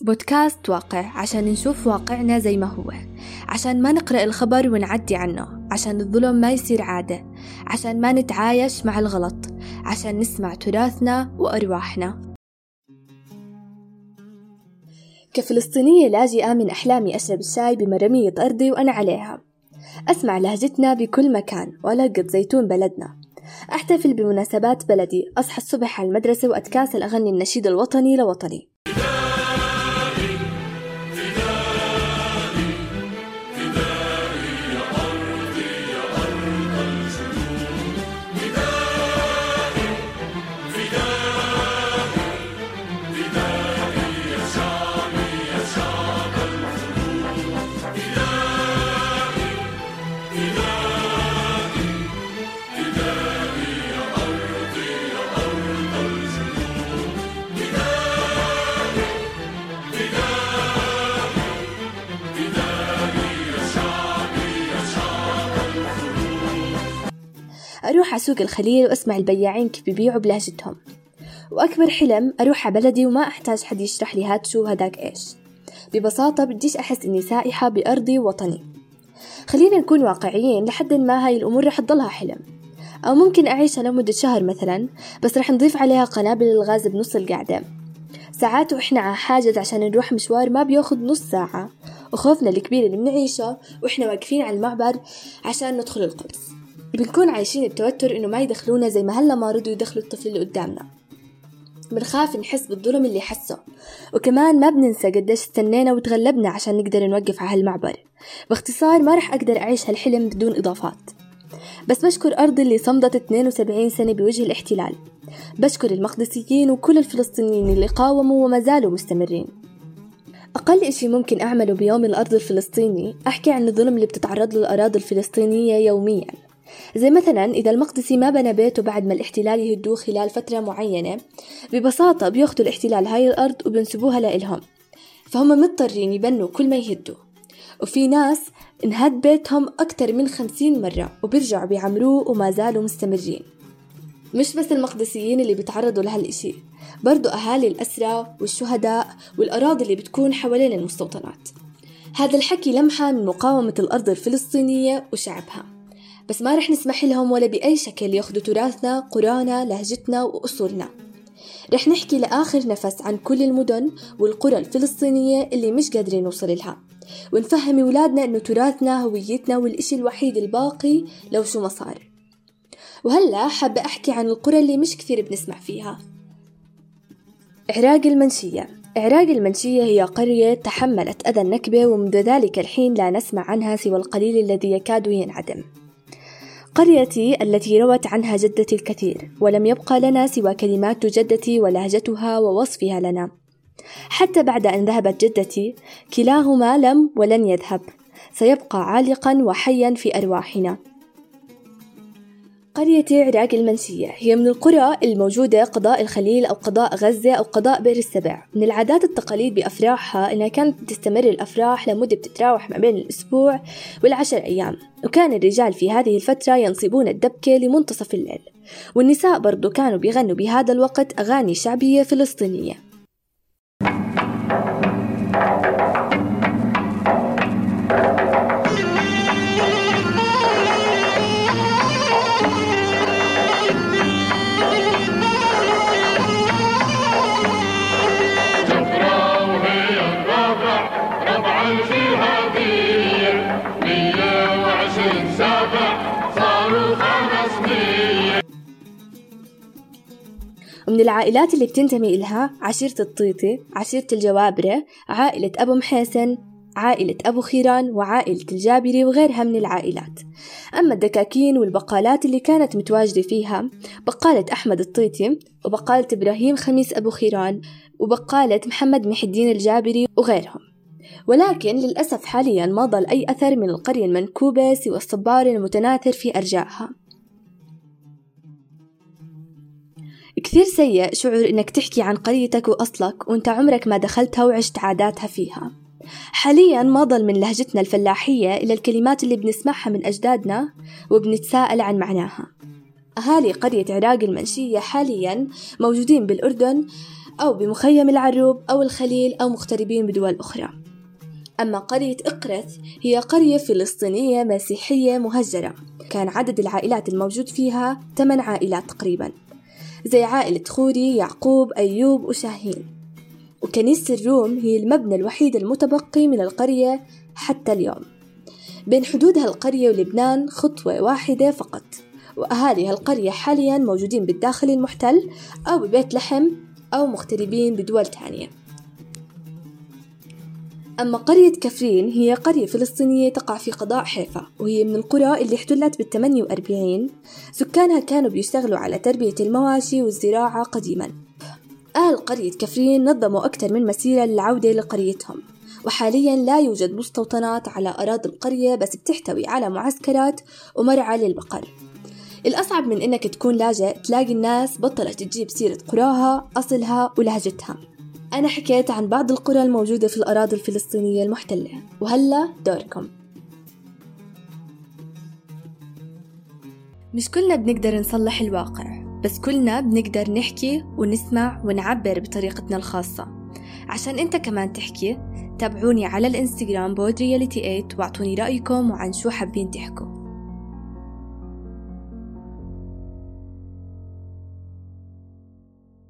بودكاست واقع عشان نشوف واقعنا زي ما هو. عشان ما نقرأ الخبر ونعدي عنه. عشان الظلم ما يصير عادة. عشان ما نتعايش مع الغلط. عشان نسمع تراثنا وأرواحنا. كفلسطينية لاجئة من أحلامي أشرب الشاي بمرمية أرضي وأنا عليها. أسمع لهجتنا بكل مكان وألقط زيتون بلدنا. أحتفل بمناسبات بلدي. أصحى الصبح على المدرسة وأتكاسل أغني النشيد الوطني لوطني. أروح على سوق الخليل وأسمع البياعين كيف بيبيعوا بلهجتهم وأكبر حلم أروح على بلدي وما أحتاج حد يشرح لي هاد شو هداك إيش. ببساطة بديش أحس إني سائحة بأرضي ووطني. خلينا نكون واقعيين لحد ما هاي الأمور رح تضلها حلم. أو ممكن أعيشها لمدة شهر مثلا بس رح نضيف عليها قنابل الغاز بنص القعدة ساعات وإحنا على حاجز عشان نروح مشوار ما بياخد نص ساعة. وخوفنا الكبير اللي بنعيشه وإحنا واقفين على المعبر عشان ندخل القدس. بنكون عايشين بتوتر إنه ما يدخلونا زي ما هلا ما رضوا يدخلوا الطفل اللي قدامنا. بنخاف نحس بالظلم اللي حسه. وكمان ما بننسى قديش استنينا وتغلبنا عشان نقدر نوقف على هالمعبر. باختصار ما رح أقدر أعيش هالحلم بدون إضافات. بس بشكر أرضي اللي صمدت 72 سنة بوجه الاحتلال. بشكر المقدسيين وكل الفلسطينيين اللي قاوموا وما زالوا مستمرين. أقل إشي ممكن أعمله بيوم الأرض الفلسطيني أحكي عن الظلم اللي بتتعرض له الأراضي الفلسطينية يومياً. زي مثلا إذا المقدسي ما بنى بيته بعد ما الاحتلال يهدوه خلال فترة معينة ببساطة بياخدوا الاحتلال هاي الأرض وبنسبوها لإلهم. فهم مضطرين يبنوا كل ما يهدوا وفي ناس انهد بيتهم أكتر من خمسين مرة وبيرجعوا بيعمروه وما زالوا مستمرين. مش بس المقدسيين اللي بيتعرضوا لهالإشي برضو أهالي الأسرى والشهداء والأراضي اللي بتكون حوالين المستوطنات. هذا الحكي لمحة من مقاومة الأرض الفلسطينية وشعبها. بس ما رح نسمح لهم ولا بأي شكل ياخدوا تراثنا قرانا لهجتنا وأصولنا. رح نحكي لآخر نفس عن كل المدن والقرى الفلسطينية اللي مش قادرين نوصل لها. ونفهم ولادنا إنه تراثنا هويتنا والإشي الوحيد الباقي لو شو ما صار. وهلا حابة أحكي عن القرى اللي مش كثير بنسمع فيها. عراق المنشية. عراق المنشية هي قرية تحملت أذى النكبة ومنذ ذلك الحين لا نسمع عنها سوى القليل الذي يكاد ينعدم. قريتي التي روت عنها جدتي الكثير ولم يبقى لنا سوى كلمات جدتي ولهجتها ووصفها لنا. حتى بعد أن ذهبت جدتي كلاهما لم ولن يذهب. سيبقى عالقا وحيا في أرواحنا. قرية عراق المنسية. هي من القرى الموجودة قضاء الخليل أو قضاء غزة أو قضاء بئر السبع. من العادات التقاليد بأفراحها إنها كانت تستمر الأفراح لمدة بتتراوح ما بين الأسبوع والعشر أيام. وكان الرجال في هذه الفترة ينصبون الدبكة لمنتصف الليل. والنساء برضو كانوا بيغنوا بهذا الوقت أغاني شعبية فلسطينية. ومن العائلات اللي بتنتمي إلها عشيرة الطيطي عشيرة الجوابرة عائلة أبو محيسن عائلة أبو خيران وعائلة الجابري وغيرها من العائلات. أما الدكاكين والبقالات اللي كانت متواجدة فيها بقالة أحمد الطيطي وبقالة إبراهيم خميس أبو خيران وبقالة محمد محي الدين الجابري وغيرهم. ولكن للأسف حاليا ما ضل أي أثر من القرية المنكوبة سوى الصبار المتناثر في أرجائها. كثير سيء شعور إنك تحكي عن قريتك وأصلك وإنت عمرك ما دخلتها وعشت عاداتها فيها. حاليا ما ضل من لهجتنا الفلاحية إلا الكلمات اللي بنسمعها من أجدادنا وبنتساءل عن معناها. أهالي قرية عراق المنشية حاليا موجودين بالأردن أو بمخيم العروب أو الخليل أو مغتربين بدول أخرى. أما قرية إقرث هي قرية فلسطينية مسيحية مهجرة. كان عدد العائلات الموجود فيها 8 عائلات تقريبا زي عائلة خوري يعقوب أيوب وشاهين. وكنيسة الروم هي المبنى الوحيد المتبقي من القرية حتى اليوم. بين حدودها القرية ولبنان خطوة واحدة فقط. وأهالي هالقرية حاليا موجودين بالداخل المحتل أو ببيت لحم أو مغتربين بدول تانية. أما قرية كفرين هي قرية فلسطينية تقع في قضاء حيفا وهي من القرى اللي احتلت بالثمانية وأربعين. سكانها كانوا بيشتغلوا على تربية المواشي والزراعة قديما. أهل قرية كفرين نظموا أكثر من مسيرة للعودة لقريتهم وحاليا لا يوجد مستوطنات على أراضي القرية بس بتحتوي على معسكرات ومرعى للبقر. الأصعب من إنك تكون لاجئ تلاقي الناس بطلت تجيب سيرة قراها أصلها ولهجتها. أنا حكيت عن بعض القرى الموجودة في الأراضي الفلسطينية المحتلة وهلا دوركم. مش كلنا بنقدر نصلح الواقع بس كلنا بنقدر نحكي ونسمع ونعبر بطريقتنا الخاصة. عشان أنت كمان تحكي تابعوني على الإنستغرام بود رياليتي 8 واعطوني رأيكم وعن شو حابين تحكوا.